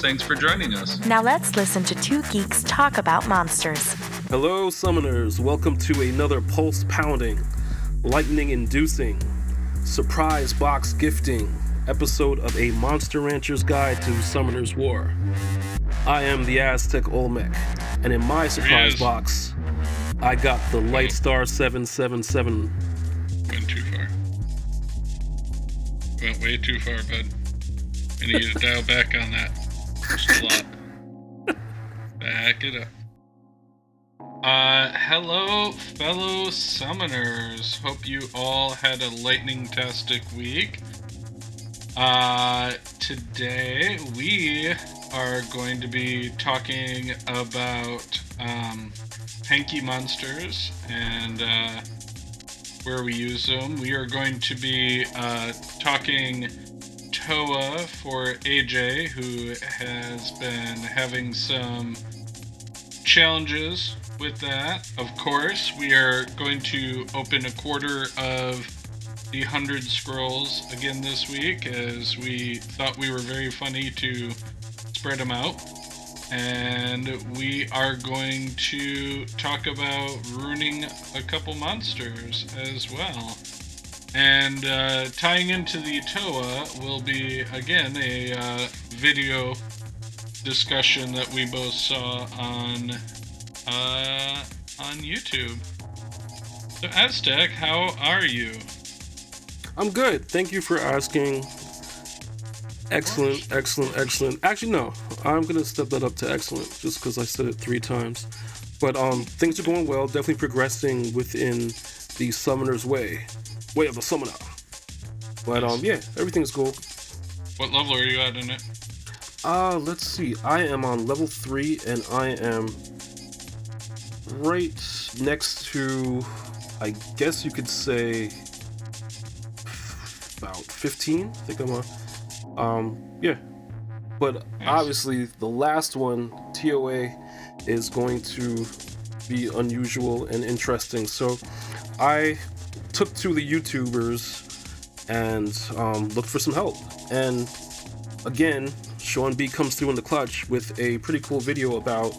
thanks for joining us. Now let's listen to two geeks talk about monsters. Hello, summoners. Welcome to another pulse pounding, lightning inducing, surprise box gifting episode of A Monster Rancher's Guide to Summoner's War. I am the Aztec Olmec, and in my surprise Yes. box, I got the Light Star 777. Went too far. Went way too far, bud. I need you to dial back on that. Back it up. Uh, hello, fellow summoners. Hope you all had a lightning-tastic week. Uh, today we are going to be talking about um, hanky monsters and uh, where we use them. We are going to be uh, talking Toa for AJ, who has been having some challenges with that. Of course, we are going to open a quarter of the 100 scrolls again this week as we thought we were very funny to spread them out. And we are going to talk about ruining a couple monsters as well. And uh, tying into the Toa will be again a uh, video discussion that we both saw on uh, on YouTube. So Aztec, how are you? I'm good. Thank you for asking. Excellent, excellent, excellent. Actually, no. I'm gonna step that up to excellent just because I said it three times. But um, things are going well. Definitely progressing within the summoner's way, way of the summoner. But um, yeah, everything's cool. What level are you at in it? Uh, let's see. I am on level three, and I am right next to, I guess you could say, about 15. I think I'm on. Um, yeah. But obviously, the last one, TOA, is going to be unusual and interesting. So I took to the YouTubers and um, looked for some help. And again, Sean B comes through in the clutch with a pretty cool video about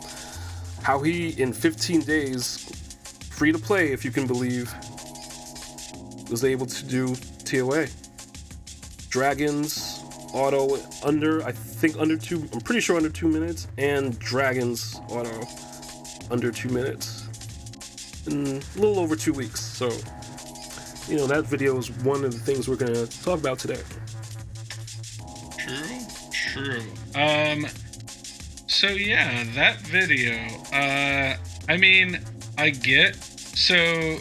how he, in 15 days, free to play, if you can believe, was able to do TOA. Dragons, auto under, I think under two, I'm pretty sure under two minutes, and Dragons auto under two minutes in a little over two weeks. So, you know, that video is one of the things we're going to talk about today. True, true. Um, so yeah, that video. Uh, I mean, I get. So,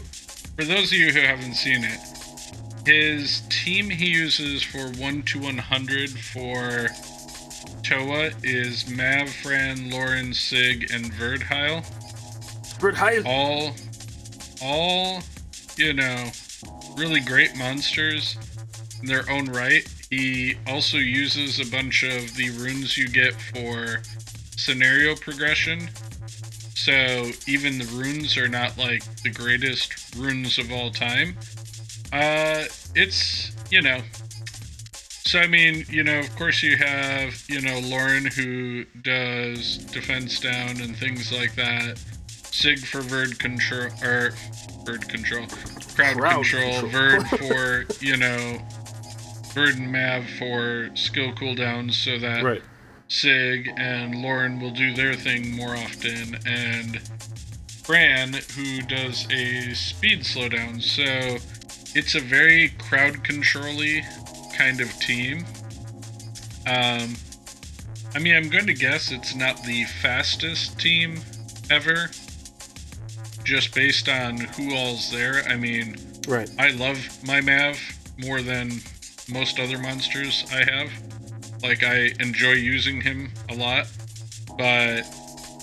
for those of you who haven't seen it, his team he uses for one to one hundred for Toa is Mav, Fran, Lauren, Sig, and Verdehile. Bert, hi. all all you know really great monsters in their own right. He also uses a bunch of the runes you get for scenario progression. So even the runes are not like the greatest runes of all time. Uh it's you know. So I mean, you know, of course you have, you know, Lauren who does defense down and things like that. Sig for Verd control or Verd control. Crowd, Crowd control, control. Verd for, you know Verd and Mav for skill cooldowns so that Right. Sig and Lauren will do their thing more often, and Fran, who does a speed slowdown. So it's a very crowd controlly kind of team. Um, I mean, I'm going to guess it's not the fastest team ever, just based on who all's there. I mean, Right. I love my Mav more than most other monsters I have. Like I enjoy using him a lot, but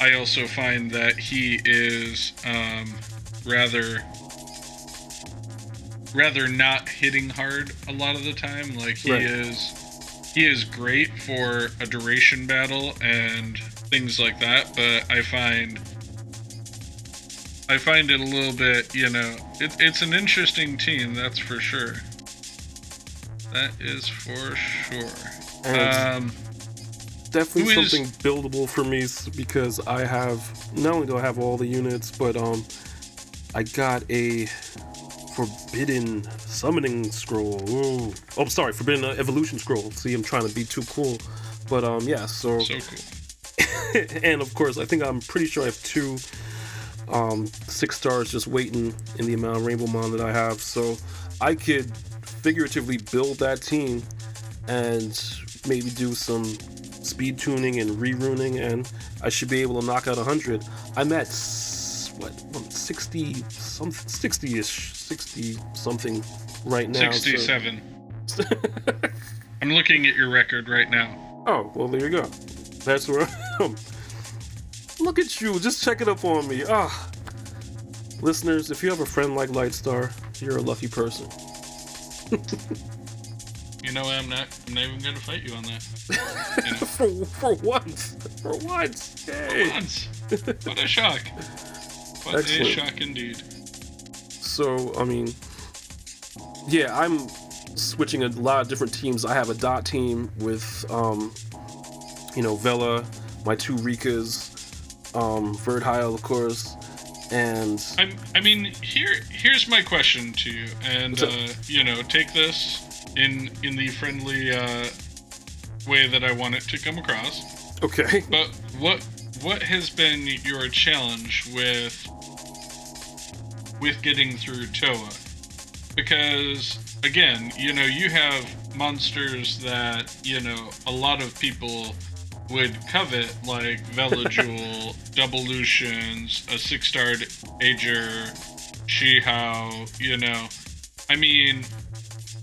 I also find that he is um, rather rather not hitting hard a lot of the time. Like he Right. is he is great for a duration battle and things like that, but I find I find it a little bit, you know, it, it's an interesting team, that's for sure. That is for sure. And Um, definitely who is- something buildable for me because I have not only do I have all the units, but um, I got a forbidden summoning scroll. Ooh. Oh, sorry, forbidden uh, evolution scroll. See, I'm trying to be too cool, but um, yeah. So, so cool. and of course, I think I'm pretty sure I have two um six stars just waiting in the amount of rainbow mon that I have. So I could figuratively build that team and maybe do some speed tuning and reruning, and I should be able to knock out 100. I'm at s- what, what 60 some 60ish, 60 something right now. so- 67. I'm looking at your record right now. Oh, well, there you go. That's where I'm. Look at you, just checking up on me. Ah. Listeners, if you have a friend like Lightstar, you're a lucky person. You know, I'm not. I'm not even gonna fight you on that. You know, for, for once. For once. Yay. once. What a shock. What a shock indeed. So, I mean, yeah, I'm switching a lot of different teams. I have a dot team with, um, you know, Vela, my two Rikas, um, of course, and I'm, I mean, here here's my question to you, and uh, you know, take this in in the friendly uh, way that I want it to come across. okay. But what what has been your challenge with with getting through Toa? Because again, you know, you have monsters that you know a lot of people would covet, like Velajuel, Doublelutions, a six-starred Ager, Shihwa. You know, I mean,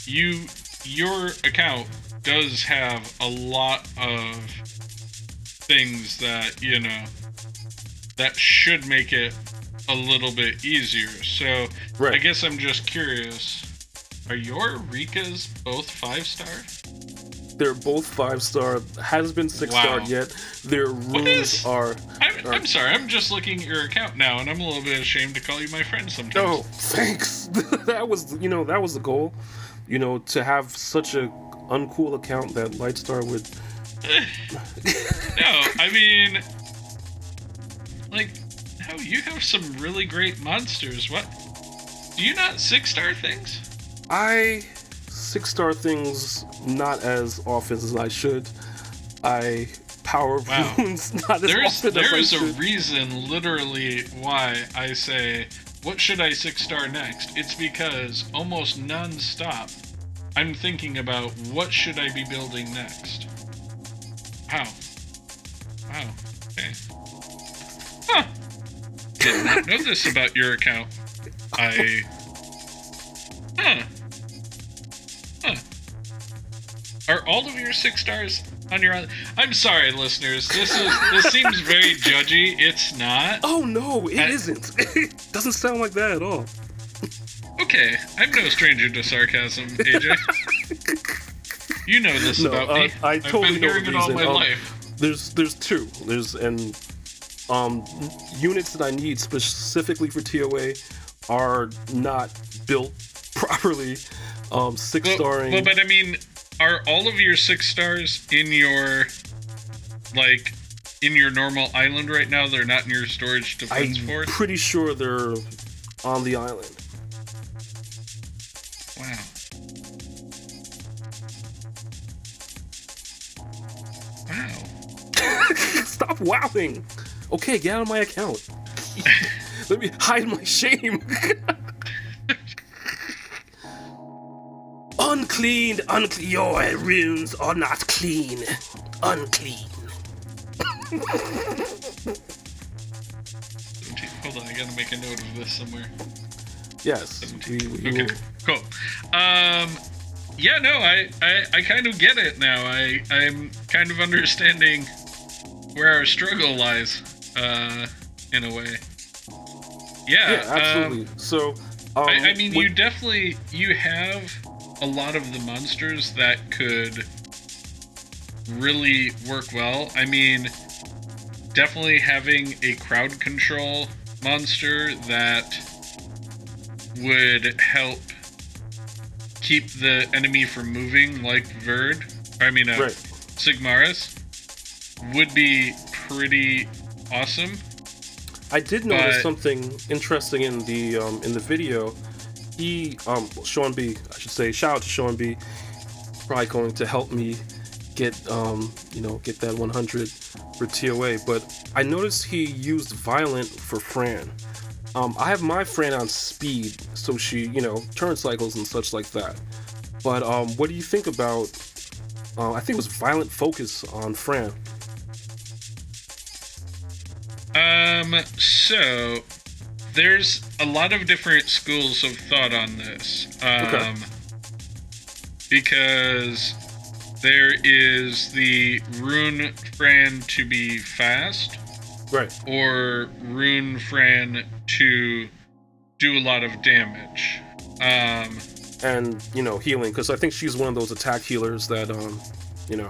you your account does have a lot of things that you know that should make it a little bit easier. So Right. I guess I'm just curious. Are your Rikas both five star? They're both five star. Hasn't been six star yet. Their is- are. I'm, Are- I'm sorry. I'm just looking at your account now, and I'm a little bit ashamed to call you my friend sometimes. No, thanks. that was, you know, that was the goal. You know, to have such a uncool account that Lightstar would. No, I mean, like, no, you have some really great monsters. What? Do you not six star things? I six star things not as often as I should. I power Wow. runes not as There's often as I there's a reason, literally, why I say, what should I six star next? It's because almost non-stop, I'm thinking about what should I be building next. Wow. Wow. Okay. Huh. Did not know this about your account. I. Huh. Are all of your six stars on your own? I'm sorry, listeners. This is this seems very judgy. It's not. oh no, it I- not it doesn't sound like that at all. Okay, I'm no stranger to sarcasm, AJ. you know this No, about uh, me. I have totally been know hearing the it all my Um, life. There's there's two. There's and um units that I need specifically for TOA are not built properly. Um six Well, starring. well, but I mean, are all of your six stars in your like in your normal island right now? They're not in your storage defense I'm force. pretty sure they're on the island. Wow. Wow. Stop wowing. Okay, get out of my account. Let me hide my shame. unclean, unclean. Your runes are not clean. Unclean. Hold on, I gotta make a note of this somewhere. Yes. We, we Okay, will- cool. Um, yeah, no, I, I, I kind of get it now. I, I'm kind of understanding where our struggle lies, uh, in a way. Yeah, Yeah, absolutely. Um, so, um, I, I mean, with- you definitely you have a lot of the monsters that could really work well. I mean, definitely having a crowd control monster that would help keep the enemy from moving, like Verd. I mean, uh, Right. Sigmarus would be pretty awesome. I did notice But- something interesting in the um, in the video. He, um, Sean B, I should say, shout out to Sean B. Probably going to help me get, um, you know, get that 100 for TOA. But I noticed he used violent for Fran. Um, I have my Fran on speed, so she, you know, turn cycles and such like that. But um, what do you think about? Uh, I think it was violent focus on Fran. Um, so there's a lot of different schools of thought on this. Um, Okay. because there is the rune Fran to be fast, Right. or rune Fran to do a lot of damage. Um, and you know healing because I think she's one of those attack healers that um you know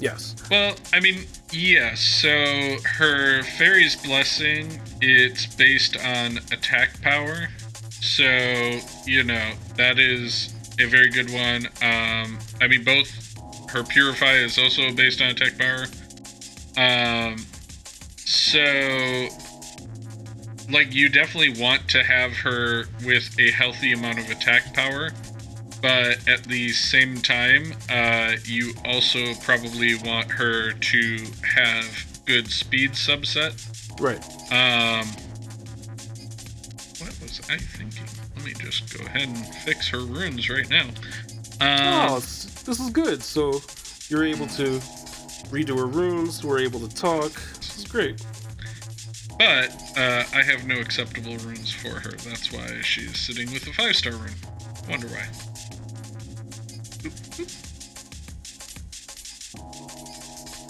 yes Well, I mean, yes. So her fairy's blessing, it's based on attack power. So you know that is a very good one. Um, I mean, both her purify is also based on attack power. Um, so like you definitely want to have her with a healthy amount of attack power but at the same time, uh, you also probably want her to have good speed subset. right Um, what was I thinking? Let me just go ahead and fix her runes right now. oh Um, it's, this is good so you're able to redo her runes we're able to talk this is great but uh, I have no acceptable runes for her. That's why she's sitting with a five star rune. Wonder why.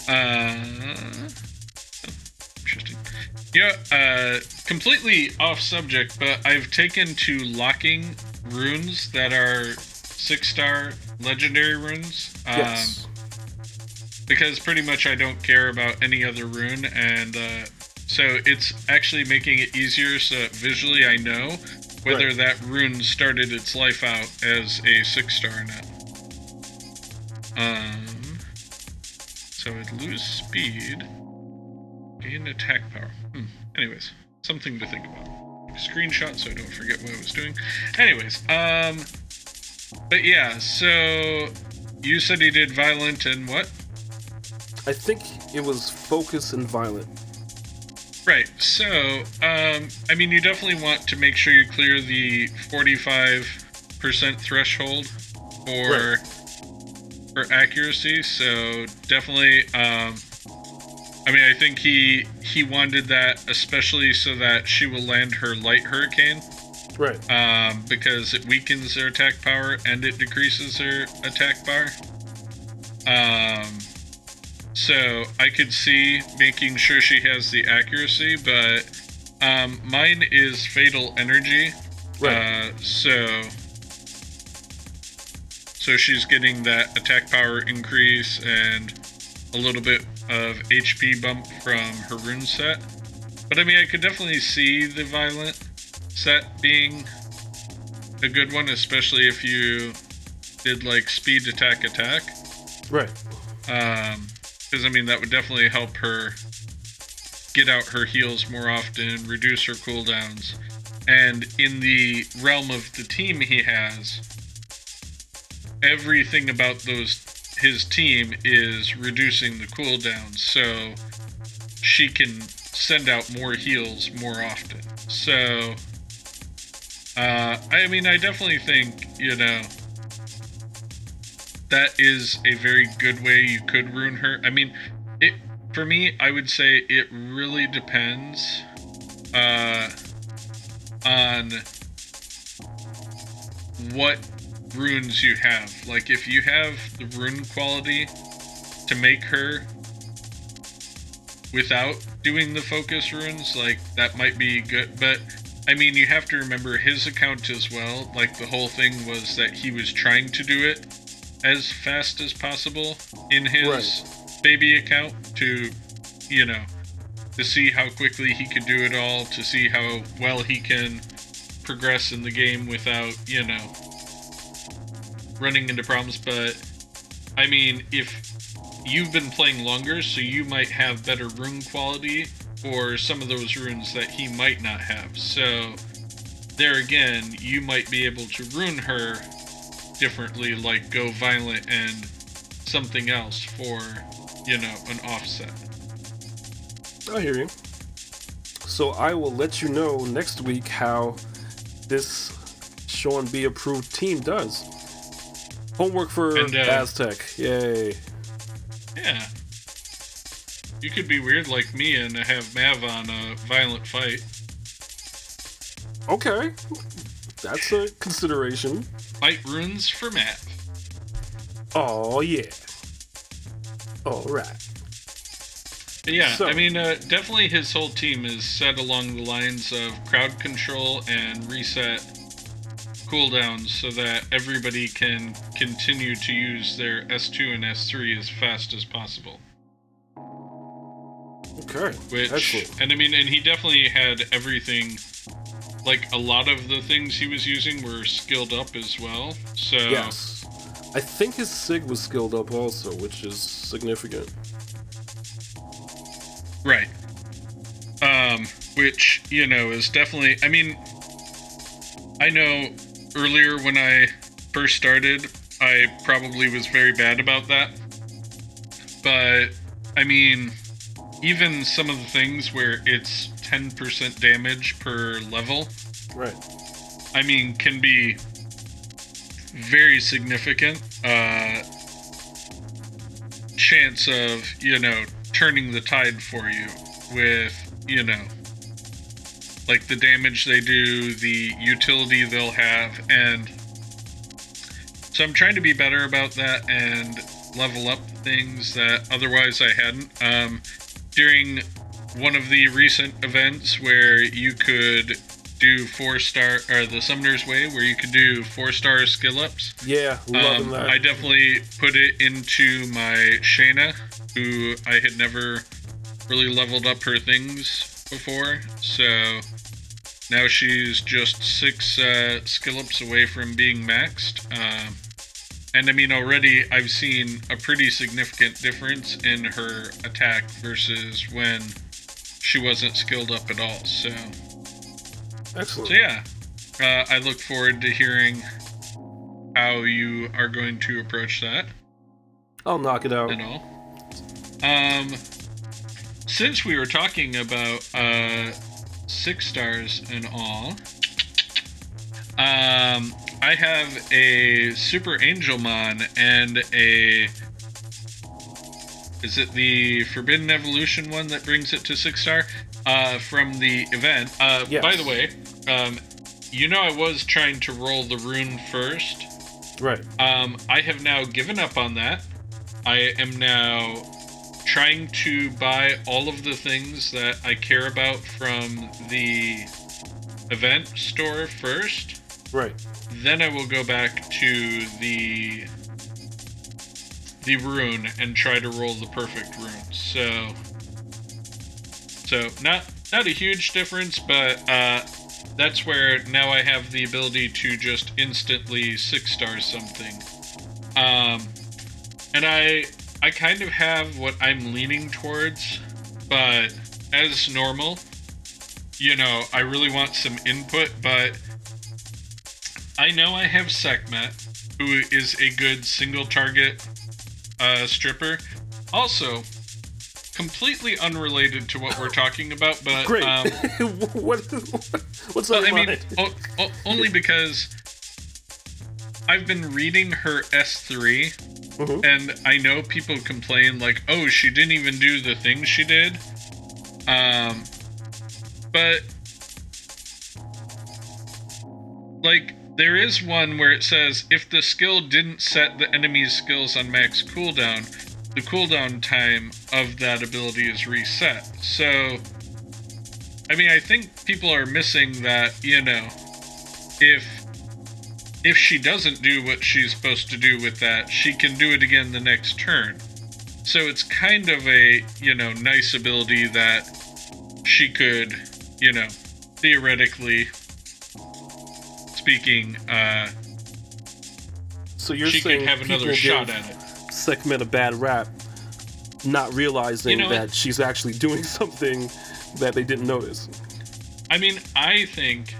Uh, interesting. Yeah, uh, completely off subject, but I've taken to locking runes that are six star legendary runes. Um, yes because pretty much I don't care about any other rune, and uh, so it's actually making it easier so visually I know whether Right. that rune started its life out as a six star or not. Um, so it lose speed, gain attack power. Hmm. Anyways, something to think about. Screenshot so I don't forget what I was doing. Anyways, um, but yeah, so you said he did violent and what? I think it was focus and violent Right. So, um, I mean, you definitely want to make sure you clear the 45% threshold for Right. For accuracy. So definitely, um, I mean, I think he he wanted that especially so that she will land her light hurricane, right um, because it weakens their attack power and it decreases their attack bar. Um, so I could see making sure she has the accuracy, but um, mine is fatal energy. right Uh, so so she's getting that attack power increase and a little bit of HP bump from her rune set. But I mean, I could definitely see the violent set being a good one, especially if you did like speed attack attack. right Um, because I mean that would definitely help her get out her heals more often, reduce her cooldowns, and in the realm of the team he has, everything about those his team is reducing the cooldown, so she can send out more heals more often. So, uh, I mean, I definitely think you know that is a very good way you could ruin her. I mean, it for me, I would say it really depends uh, on what runes you have. Like if you have the rune quality to make her without doing the focus runes, like that might be good. But I mean, you have to remember his account as well. Like the whole thing was that he was trying to do it as fast as possible in his Right. baby account to, you know, to see how quickly he could do it all, to see how well he can progress in the game without, you know, running into problems. But I mean, if you've been playing longer, so you might have better rune quality or some of those runes that he might not have. So there again, you might be able to rune her differently, like go violent and something else for, you know, an offset. I hear you. So I will let you know next week how this Sean B approved team does. Homework for And, uh, Aztec. Yay. Yeah. You could be weird like me and have Mav on a violent fight. Okay. That's a consideration. Fight runes for Mav. Oh yeah. Alright. But yeah, So- I mean, uh, definitely his whole team is set along the lines of crowd control and reset cooldowns so that everybody can continue to use their S2 and S3 as fast as possible. Okay. Which, Excellent. and I mean, and he definitely had everything. Like a lot of the things he was using were skilled up as well. So Yes. I think his Sig was skilled up also, which is significant. Right. Um, which, you know, is definitely I mean I know earlier when I first started, I probably was very bad about that. But I mean, even some of the things where it's 10% damage per level, Right. I mean, can be very significant uh, chance of, you know, turning the tide for you with, you know, like the damage they do, the utility they'll have, and so I'm trying to be better about that and level up things that otherwise I hadn't. Um, during one of the recent events where you could do four star or the summoner's way where you could do four star skill ups Yeah, um. I definitely put it into my Shayna, who I had never really leveled up her things before. So now she's just six uh, skill ups away from being maxed. Um, and I mean, already I've seen a pretty significant difference in her attack versus when she wasn't skilled up at all. So, Excellent. so yeah, uh, I look forward to hearing how you are going to approach that I'll knock it out. and all. Um, since we were talking about uh, six stars and all, um, I have a Super Angelmon and a. Is it the Forbidden Evolution one that brings it to six star? Uh, from the event. Uh, Yes. By the way, um, you know I was trying to roll the rune first. Right. Um, I have now given up on that. I am now trying to buy all of the things that I care about from the event store first. Right. Then I will go back to the the rune and try to roll the perfect rune. So so not not a huge difference, but uh that's where now I have the ability to just instantly six star something. Um, and I I kind of have what I'm leaning towards, but as normal, you know, I really want some input, but I know I have Sekhmet, who is a good single target uh, stripper. Also, completely unrelated to what we're talking about, but Great. um, what, what's well, I mean, o- o- only because I've been reading her S3, Mhm. and I know people complain like, "Oh, she didn't even do the things she did." Um, but like there is one where it says if the skill didn't set the enemy's skills on max cooldown, the cooldown time of that ability is reset. So, I mean, I think people are missing that, you know, if if she doesn't do what she's supposed to do with that, she can do it again the next turn. So it's kind of a, you know, nice ability that she could, you know, theoretically speaking, uh, So you're she saying could have another shot at it. Sekhmet a bad rap, not realizing You know that she's actually doing something that they didn't notice. I mean, I think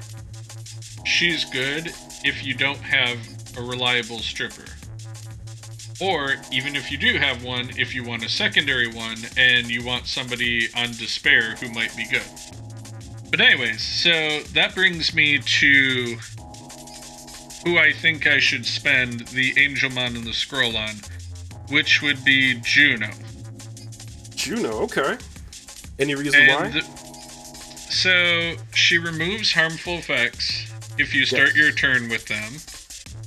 she's good if you don't have a reliable stripper. Or even if you do have one, if you want a secondary one and you want somebody on despair who might be good. But anyways, so that brings me to who I think I should spend the Angelmon and the Scroll on, which would be Juno. Juno, okay. Any reason And why? the- so she removes harmful effects if you start Yes. your turn with them.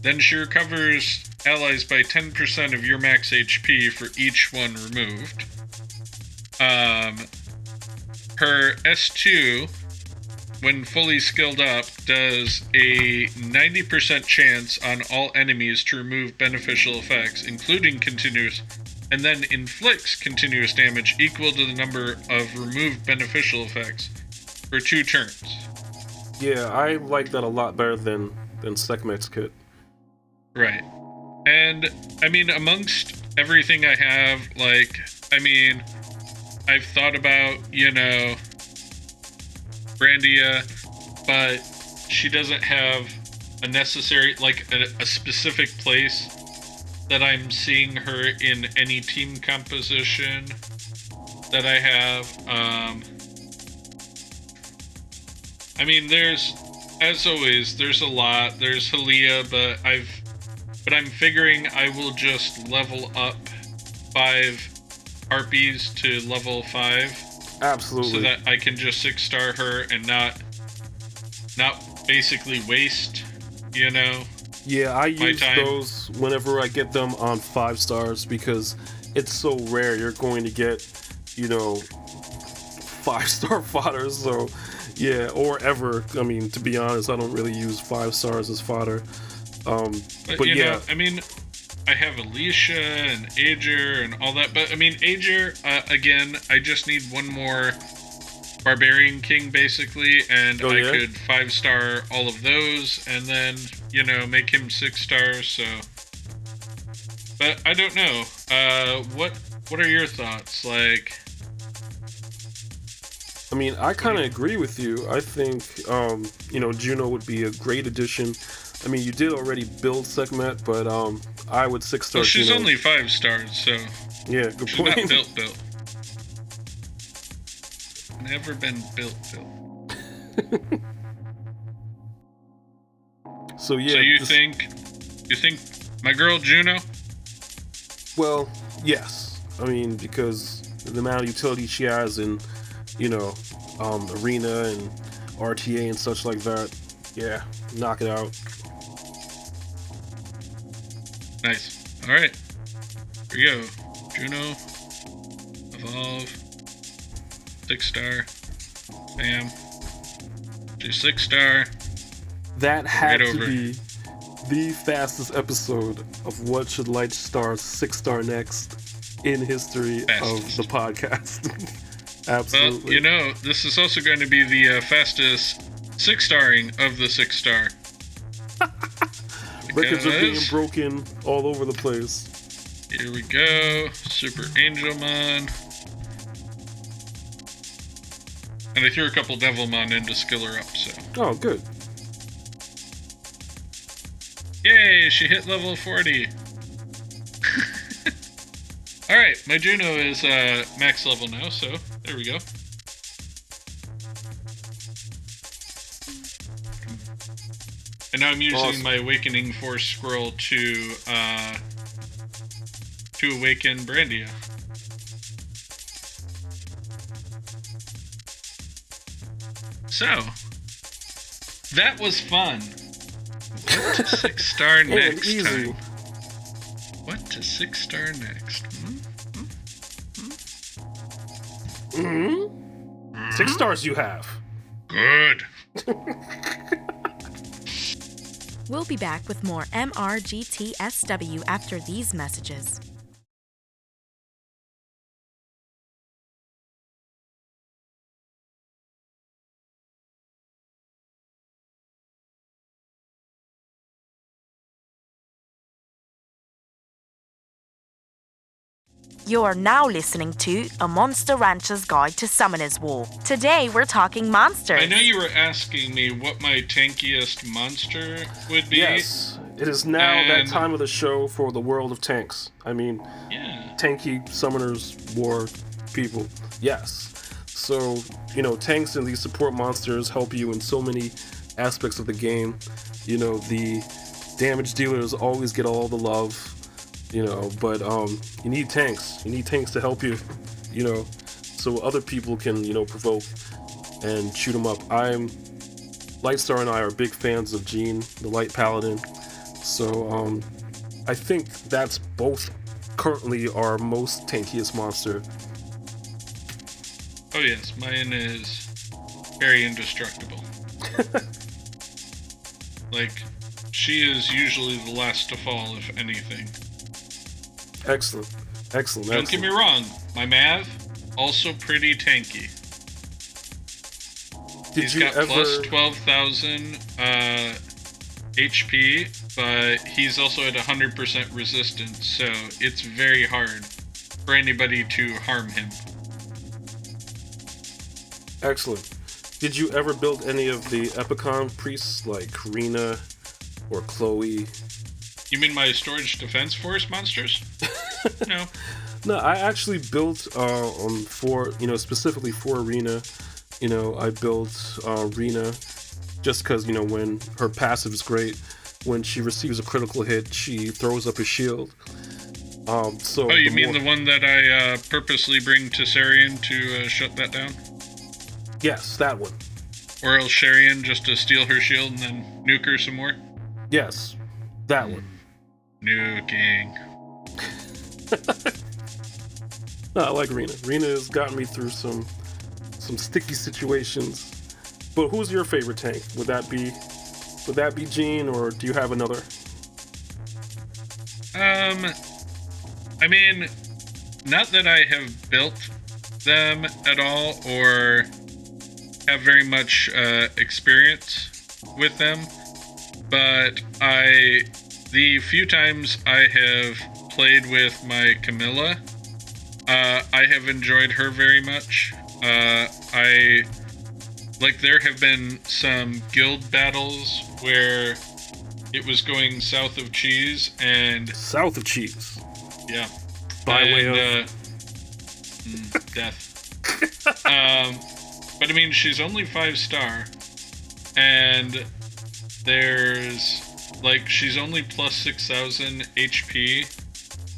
Then she recovers allies by 10% of your max HP for each one removed. Um, her S2, when fully skilled up, does a 90% chance on all enemies to remove beneficial effects, including continuous, and then inflicts continuous damage equal to the number of removed beneficial effects for two turns. Yeah, I like that a lot better than than Sekhmet's kit. Right. And I mean, amongst everything I have, like, I mean, I've thought about, you know, Brandia, but she doesn't have a necessary, like, a, a specific place that I'm seeing her in any team composition that I have. Um, I mean, there's, as always, there's a lot. There's Halia, but I've but I'm figuring I will just level up five harpies to level five Absolutely. so that I can just six star her and not not basically waste, you know. yeah, I use time. those whenever I get them on five stars because it's so rare you're going to get, you know, five star fodder. So, yeah, or ever. I mean, to be honest, I don't really use five stars as fodder. Um, But, but yeah, know, I mean, I have Alicia and Ager and all that, but I mean, Ager uh, again. I just need one more barbarian king basically, and Oh, I could five star all of those, and then you know make him six stars. So, but I don't know. Uh, what what are your thoughts? Like, I mean, I kind of agree with you. I think, um, you know, Juno would be a great addition. I mean, you did already build Sekhmet, but um, I would six star well, she's Juno. only five stars, so yeah, good she's not built built. Never been built built. So yeah, so you this- think you think my girl Juno? Well, yes. I mean, because the amount of utility she has in, you know, um, arena and RTA and such like that. Yeah, knock it out. Nice. All right. Here we go. Juno. Evolve. Six star. Bam. Do six star. That had to be the fastest episode of What Should Light Star's Six Star Next in history Fastest. of the podcast. Well, Absolutely. you know, this is also going to be the uh, fastest six starring of the six star. Records are being broken all over the place. Here we go. Super Angelmon. And I threw a couple Devilmon in to skill her up, so. Oh, good. Yay, she hit level 40. Alright, my Juno is uh, max level now, so there we go. And now I'm using Awesome. my Awakening Force scroll to uh, to awaken Brandia. So, that was fun. What to six star next time? What to six star next? Hmm? Hmm Six stars you have. Good. We'll be back with more MRGTSW after these messages. You're now listening to A Monster Rancher's Guide to Summoner's War. Today we're talking monsters. I know you were asking me what my tankiest monster would be. Yes, it is now that time of the show for the world of tanks. I mean, Yeah. tanky summoners, war people. Yes. So, you know, tanks and these support monsters help you in so many aspects of the game. You know, the damage dealers always get all the love, you know, but um you need tanks. You need tanks to help you, you know, so other people can, you know, provoke and shoot them up. I'm Lightstar and I are big fans of Jean, the Light Paladin. So um I think that's both currently our most tankiest monster. Oh yes, mine is very indestructible. like, she is usually the last to fall, if anything. Excellent. Excellent. Don't get me wrong, my Mav also pretty tanky. Did He's you got ever plus twelve thousand uh, HP, but he's also at hundred percent resistance, so it's very hard for anybody to harm him. Excellent. Did you ever build any of the Epikion priests like Rena or Chloe? You mean my storage defense force monsters? no. No, I actually built uh, um for you know specifically for Arena. You know, I built uh, Rena just because you know when her passive is great. When she receives a critical hit, she throws up a shield. Um, so Oh, you the mean more- the one that I uh, purposely bring to Sarian to uh, shut that down? yes, that one. Or else Sharian just to steal her shield and then nuke her some more? Yes, that one. Nuking. No, I like Rena. Rena has gotten me through some some sticky situations. But who's your favorite tank? Would that be would that be Jean or do you have another? Um, I mean, not that I have built them at all or have very much uh, experience with them, but I, the few times I have played with my Camilla, uh, I have enjoyed her very much. Uh, I like there have been some guild battles where it was going south of cheese and South of Cheese. yeah. By and, way of uh, mm, death. um, but I mean, she's only five star, and there's like she's only plus six thousand HP.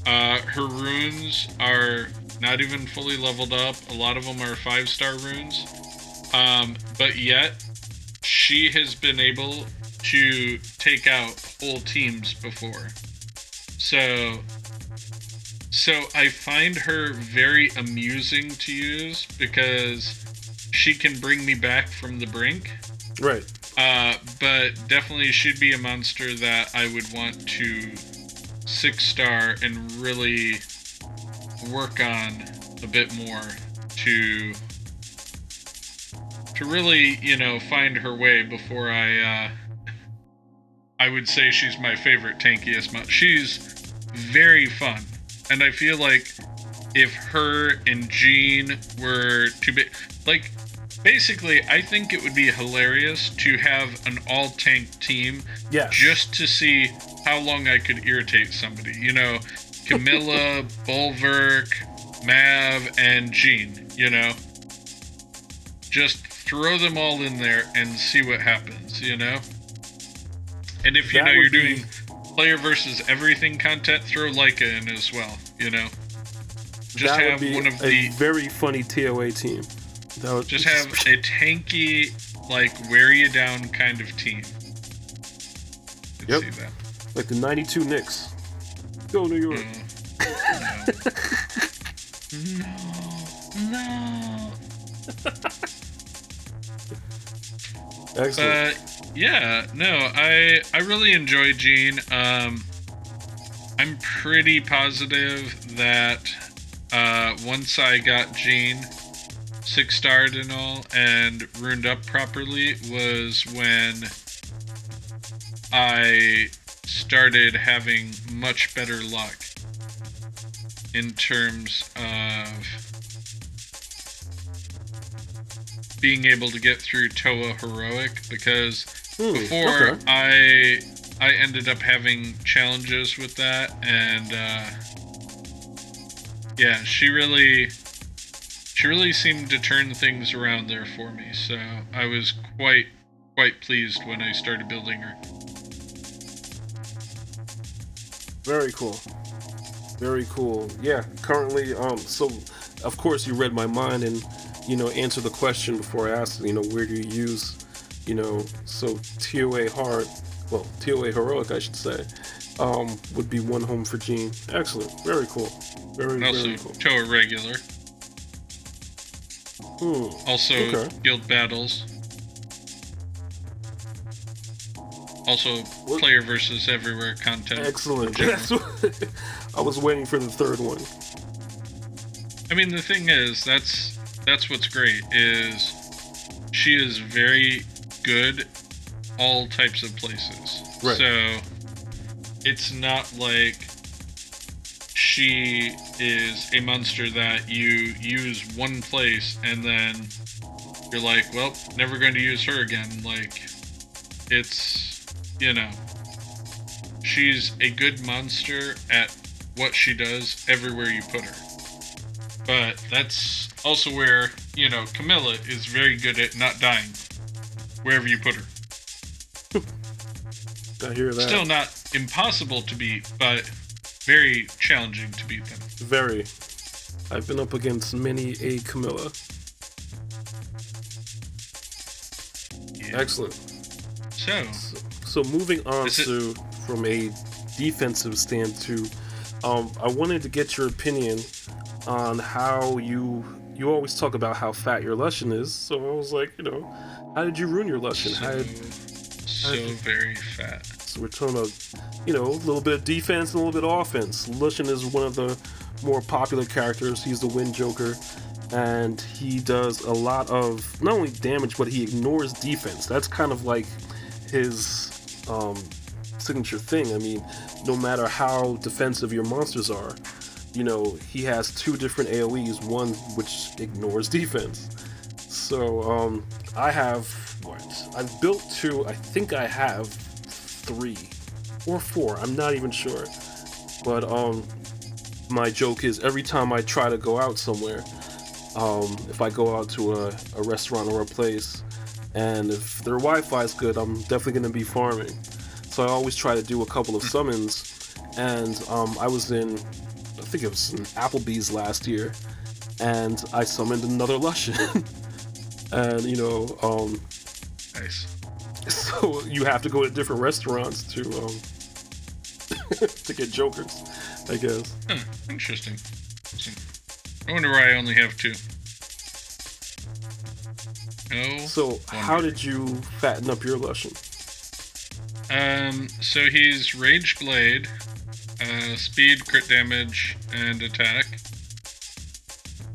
Uh, her runes are not even fully leveled up. A lot of them are five star runes, um, but yet she has been able to take out whole teams before. So so I find her very amusing to use because she can bring me back from the brink. right. Uh, but definitely should be a monster that I would want to six star and really work on a bit more to to really, you know, find her way before I uh I would say she's my favorite tankiest mon- she's very fun. And I feel like if her and Jean were to be like basically I think it would be hilarious to have an all tank team Yes. just to see how long I could irritate somebody. You know, Camilla, Bulwark, Mav, and Jean, you know? Just throw them all in there and see what happens, you know? And if you That know you're be- doing player versus everything content, throw Leica in as well, you know? Just that have would be one of a the very funny TOA team. Would just have a tanky, like wear you down kind of team. Yep. see that. Like the '92 Knicks. Go New York. Mm. No. Excellent. But yeah, no, I I really enjoy Gene. Um, I'm pretty positive that uh, once I got Gene six starred and all and ruined up properly was when I started having much better luck in terms of being able to get through Toa heroic because Hmm, before okay. I I ended up having challenges with that and uh yeah, she really she really seemed to turn things around there for me. So I was quite quite pleased when I started building her. Very cool. Very cool. Yeah, currently, um, so of course you read my mind and, you know, answer the question before I asked, you know, where do you use, you know, so TOA hard, well, TOA heroic, I should say, um, would be one home for Jeanne. Excellent. Very cool. Very, also very cool. Toa regular. Hmm. Also Okay. guild battles. Also What- player versus everywhere content. Excellent. I was waiting for the third one. I mean, the thing is, that's that's what's great is she is very good all types of places. Right. So it's not like she is a monster that you use one place and then you're like, well, never going to use her again. Like, it's, you know, she's a good monster at what she does everywhere you put her. But that's also where, you know, Camilla is very good at not dying wherever you put her. I hear that. Still not impossible to beat, but very challenging to beat them. Very. I've been up against many a Camilla. Yeah. Excellent. So, So moving on Is it- to from a defensive stand to, um, I wanted to get your opinion on how you you always talk about how fat your Lushen is. So I was like, you know, how did you ruin your Lushen? How so, did, so very fat. So we're talking about, you know, a little bit of defense and a little bit of offense. Lushen is one of the more popular characters. He's the Wind Joker, and he does a lot of not only damage, but he ignores defense. That's kind of like his um, signature thing. I mean, no matter how defensive your monsters are, you know, he has two different AoEs, one which ignores defense. So, um, I have what? I've built two. I think I have three or four. I'm not even sure. But um, my joke is every time I try to go out somewhere, um, if I go out to a, a restaurant or a place, and if their Wi-Fi is good, I'm definitely going to be farming. So I always try to do a couple of summons, and um, I was in, I think it was in Applebee's last year, and I summoned another Lushen. and you know, um, Nice. so you have to go to different restaurants to um to get jokers, I guess. Huh, interesting. Interesting. I wonder why I only have two. No. So how did you fatten up your Lushen? Um, so he's Rage Blade, uh, speed, crit damage, and attack.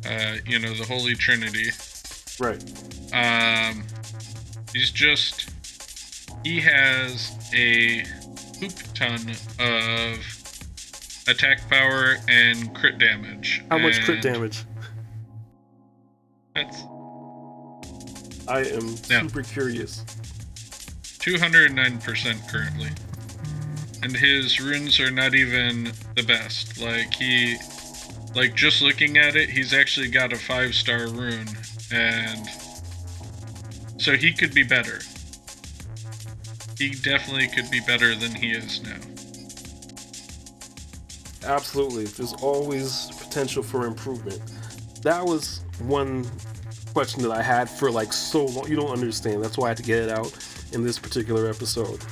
Uh, you know, the Holy Trinity. Right. Um, he's just. He has a poop ton of attack power and crit damage. How much crit damage? That's I am Yeah. super curious. 209% currently. And his runes are not even the best. Like, he. Like, just looking at it, he's actually got a 5 star rune. And. So he could be better. He definitely could be better than he is now. Absolutely. There's always potential for improvement. That was one question that I had for like so long. You don't understand. That's why I had to get it out in this particular episode.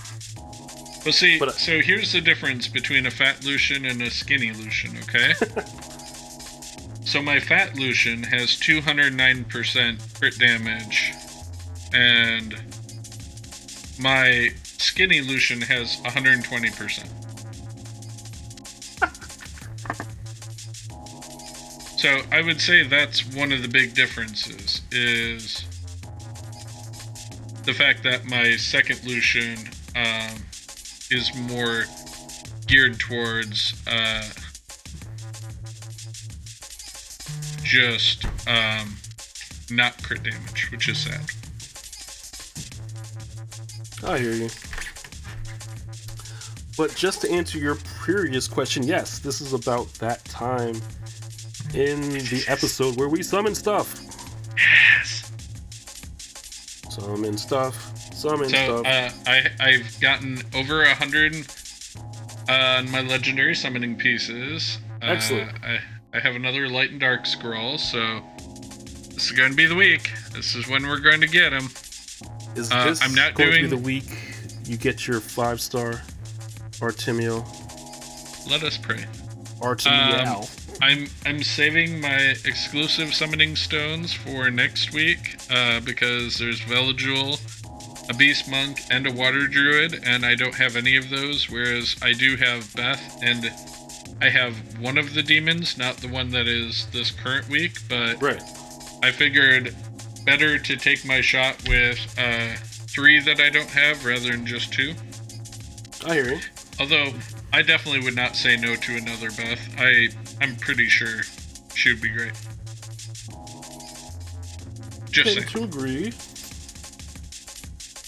Well, see, But- uh, so here's the difference between a fat Lushen and a skinny Lushen, okay? so my fat Lushen has 209% crit damage, and my skinny Lushen has 120%. so I would say that's one of the big differences, is the fact that my second Lushen um, is more geared towards uh, just um, not crit damage, which is sad. I hear you. But just to answer your previous question, yes, this is about that time in the episode where we summon stuff. Yes. Summon stuff. Summon So stuff. uh, I I've gotten over a hundred on my legendary summoning pieces. Uh, Excellent. I I have another light and dark scroll, so this is going to be the week. This is when we're going to get them. Is uh, this I'm not going to doing- be the week you get your five star Artamiel? Let us pray. Artamiel. Um, I'm I'm saving my exclusive summoning stones for next week uh, because there's Velajuel, a beast monk, and a water druid, and I don't have any of those. Whereas I do have Beth, and I have one of the demons, not the one that is this current week. But right. I figured better to take my shot with uh, three that I don't have rather than just two. I hear you. Although I definitely would not say no to another Beth. I I'm pretty sure she would be great. Just Tend to agree.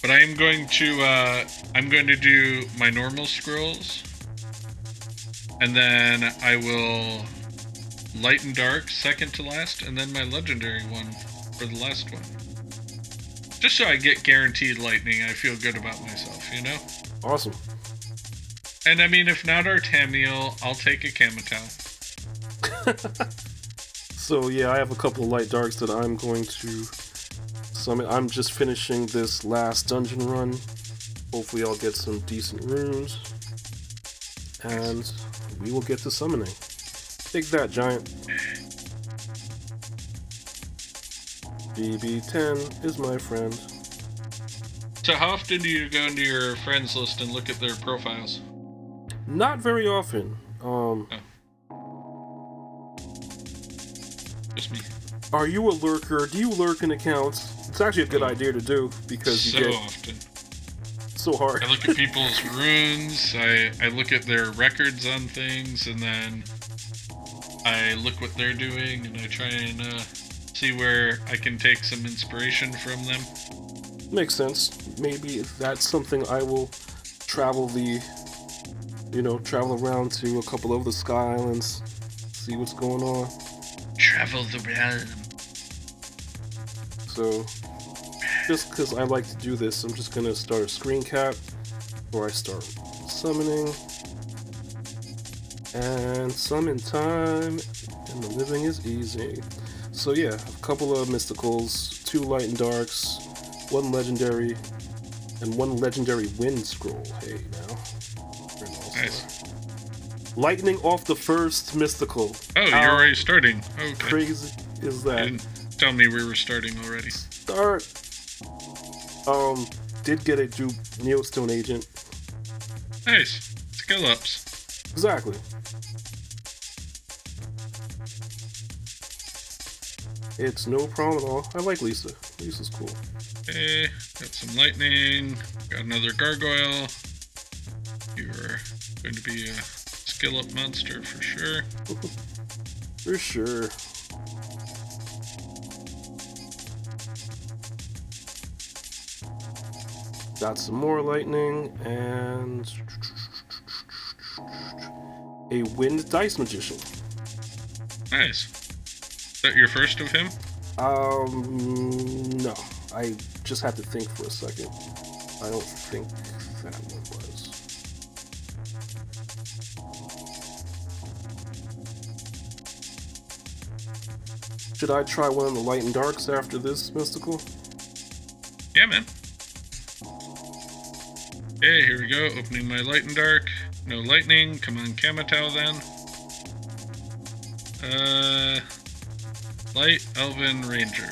But I am going to uh I'm going to do my normal scrolls. And then I will light and dark second to last and then my legendary one for the last one. Just so I get guaranteed lightning, I feel good about myself, you know? Awesome. And I mean if not Artamiel, I'll take a Kamatau. So yeah, I have a couple of light darks that I'm going to summon. I'm just finishing this last dungeon run. Hopefully, I'll get some decent runes, and we will get to summoning. Take that, giant. BB10 is my friend. So how often do you go into your friends list and look at their profiles? Not very often. Um, Just me. are you a lurker? Do you lurk in accounts? It's actually a good idea to do because you so get often. so hard. I look at people's runes, I, I look at their records on things, and then I look what they're doing, and I try and uh, see where I can take some inspiration from them. Makes sense. Maybe that's something I will travel the, you know, travel around to a couple of the Sky Islands, see what's going on. Travel the realm. So, just because I like to do this, I'm just gonna start a screen cap before I start summoning. And summon time, and the living is easy. So yeah, a couple of mysticals, two light and darks, one legendary, and one legendary wind scroll. Hey now, nice. Lightning off the first mystical. Oh, you're already starting. Okay. Crazy is You that? didn't tell me we were starting already. start. Um, did get a dupe Neostone agent. Nice. Skill ups. Exactly. It's no problem at all. I like Lisa. Lisa's cool. Okay, got some lightning. Got another gargoyle. You are going to be a skill up monster for sure. For sure. Got some more lightning and a wind dice magician. Nice. Is that your first of him? Um, no. I just had to think for a second. I don't think that one was. Should I try one of the light and darks after this mystical? Yeah, man. Hey, here we go. Opening my light and dark. No lightning. Come on, Kamatau then. Uh, light Elven Ranger.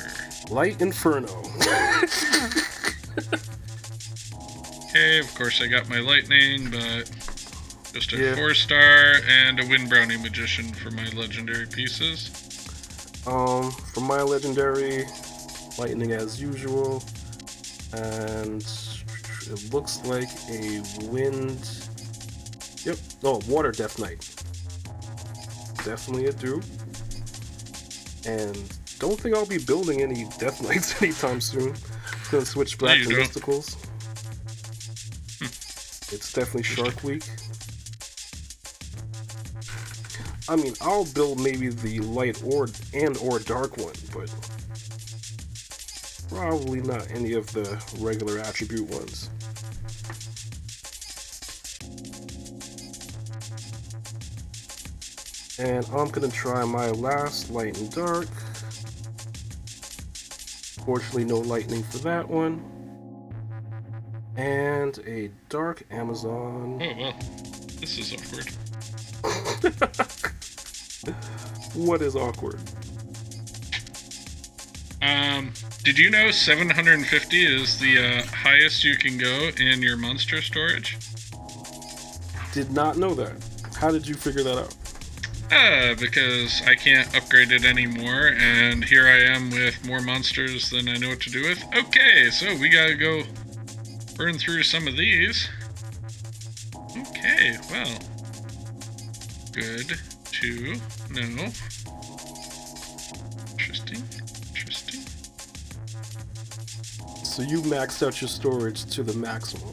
Light Inferno. Okay, of course I got my lightning, but just a Yeah. four star and a wind brownie magician for my legendary pieces. um, for my legendary, lightning as usual, and it looks like a wind. Yep. Oh, water Death Knight. Definitely a dupe. And don't think I'll be building any Death Knights anytime soon. Gonna switch back to don't. Mysticals. Hmm. It's definitely Shark Week. I mean, I'll build maybe the light or and or dark one, but probably not any of the regular attribute ones. And I'm gonna try my last light and dark. Fortunately, no lightning for that one. And a dark Amazon. Oh well, this is awkward. What is awkward? Um, did you know 750 is the uh, highest you can go in your monster storage? Did not know that. How did you figure that out? Uh, because I can't upgrade it anymore, and here I am with more monsters than I know what to do with. Okay, so we gotta go burn through some of these. Okay, well. Good Two. No. Interesting. Interesting. So you maxed out your storage to the maximum.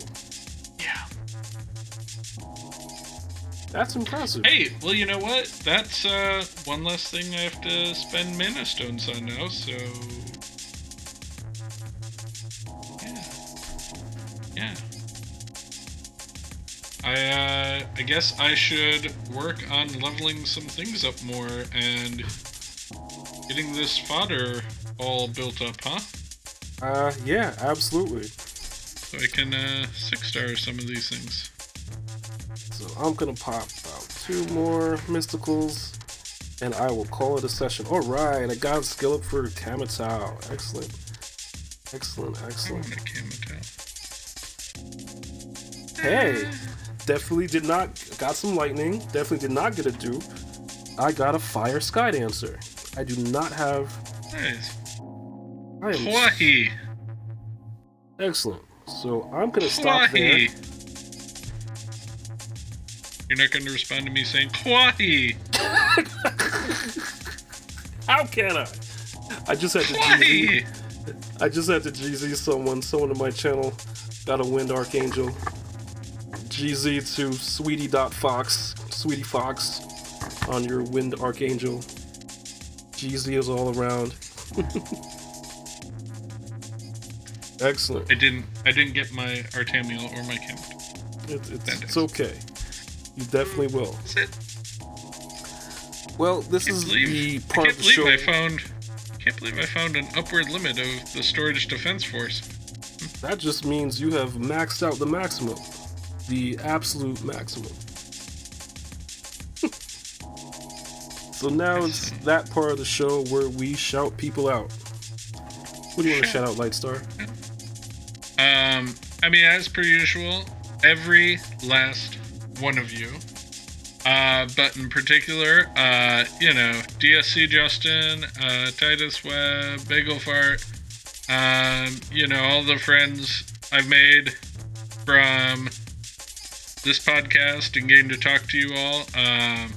That's impressive. Hey, well, you know what? That's uh, one less thing I have to spend mana stones on now, so. Yeah. Yeah. I, uh, I guess I should work on leveling some things up more and getting this fodder all built up, huh? Uh, yeah, absolutely. So I can, uh, six star some of these things. So I'm gonna pop out two more mysticals, and I will call it a session. All right, I got a skill up for Kamatau. Excellent, excellent, excellent. want a Kamatau. Hey, definitely did not got some lightning. Definitely did not get a dupe. I got a fire sky dancer. I do not have. Nice. I am Hawaii. excellent. So I'm gonna stop there. You're not going to respond to me saying Hawaii. How can I? I just had to. GZ. I just had to GZ someone. Someone in my channel got a wind archangel. GZ to Sweetie.fox, Sweetie Fox, on your wind archangel. GZ is all around. Excellent. I didn't. I didn't get my Artamiel or my Count. It, it's, it's okay. You definitely will. That's it. Well, this is believe. the I part can't of the believe show. I found. Can't believe I found an upward limit of the storage defense force. That just means you have maxed out the maximum. The absolute maximum. so now it's that part of the show where we shout people out. What do you want to shout out, Lightstar? Um, I mean, as per usual, every last one of you. Uh, but in particular, uh, you know, DSC Justin, uh, Titus Webb, Bagel Fart, um, you know, all the friends I've made from this podcast and getting to talk to you all. Um,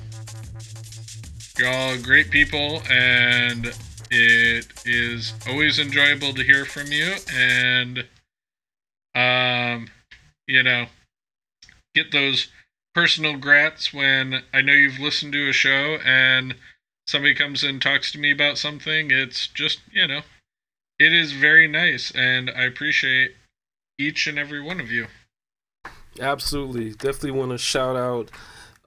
you're all great people, and it is always enjoyable to hear from you. And um, you know, get those personal grats when I know you've listened to a show and somebody comes and talks to me about something. It's just, you know, it is very nice, and I appreciate each and every one of you. Absolutely. Definitely want to shout out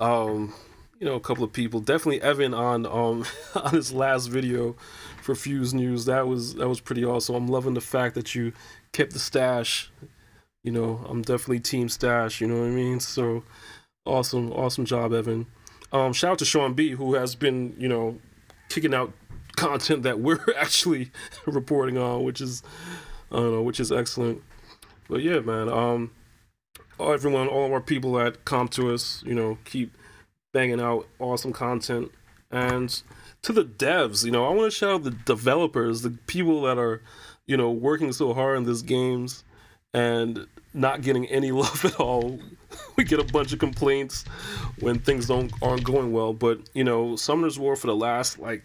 um you know a couple of people. Definitely Evan on um on his last video for Fuse News. That was that was pretty awesome. I'm loving the fact that you kept the stash you know, I'm definitely team stash, you know what I mean? So awesome, awesome job, Evan. Um, shout out to Sean B, who has been, you know, kicking out content that we're actually reporting on, which is, I don't know, which is excellent. But yeah, man, um, all, everyone, all of our people that come to us, you know, keep banging out awesome content. And to the devs, you know, I want to shout out the developers, the people that are, you know, working so hard in these games and not getting any love at all. we get a bunch of complaints when things don't aren't going well. But you know, Summoner's War for the last like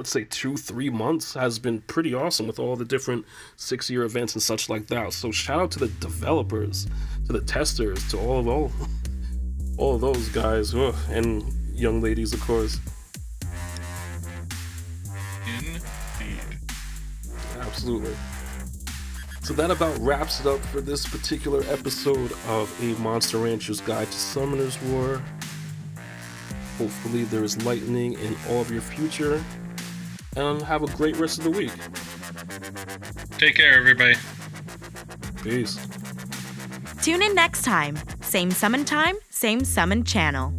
let's say two, three months has been pretty awesome with all the different six year events and such like that. So shout out to the developers, to the testers, to all of all all of those guys, ugh, and young ladies of course. Indeed. Absolutely. So that about wraps it up for this particular episode of A Monster Rancher's Guide to Summoner's War. Hopefully, there is lightning in all of your future. And have a great rest of the week. Take care, everybody. Peace. Tune in next time. Same summon time, same summon channel.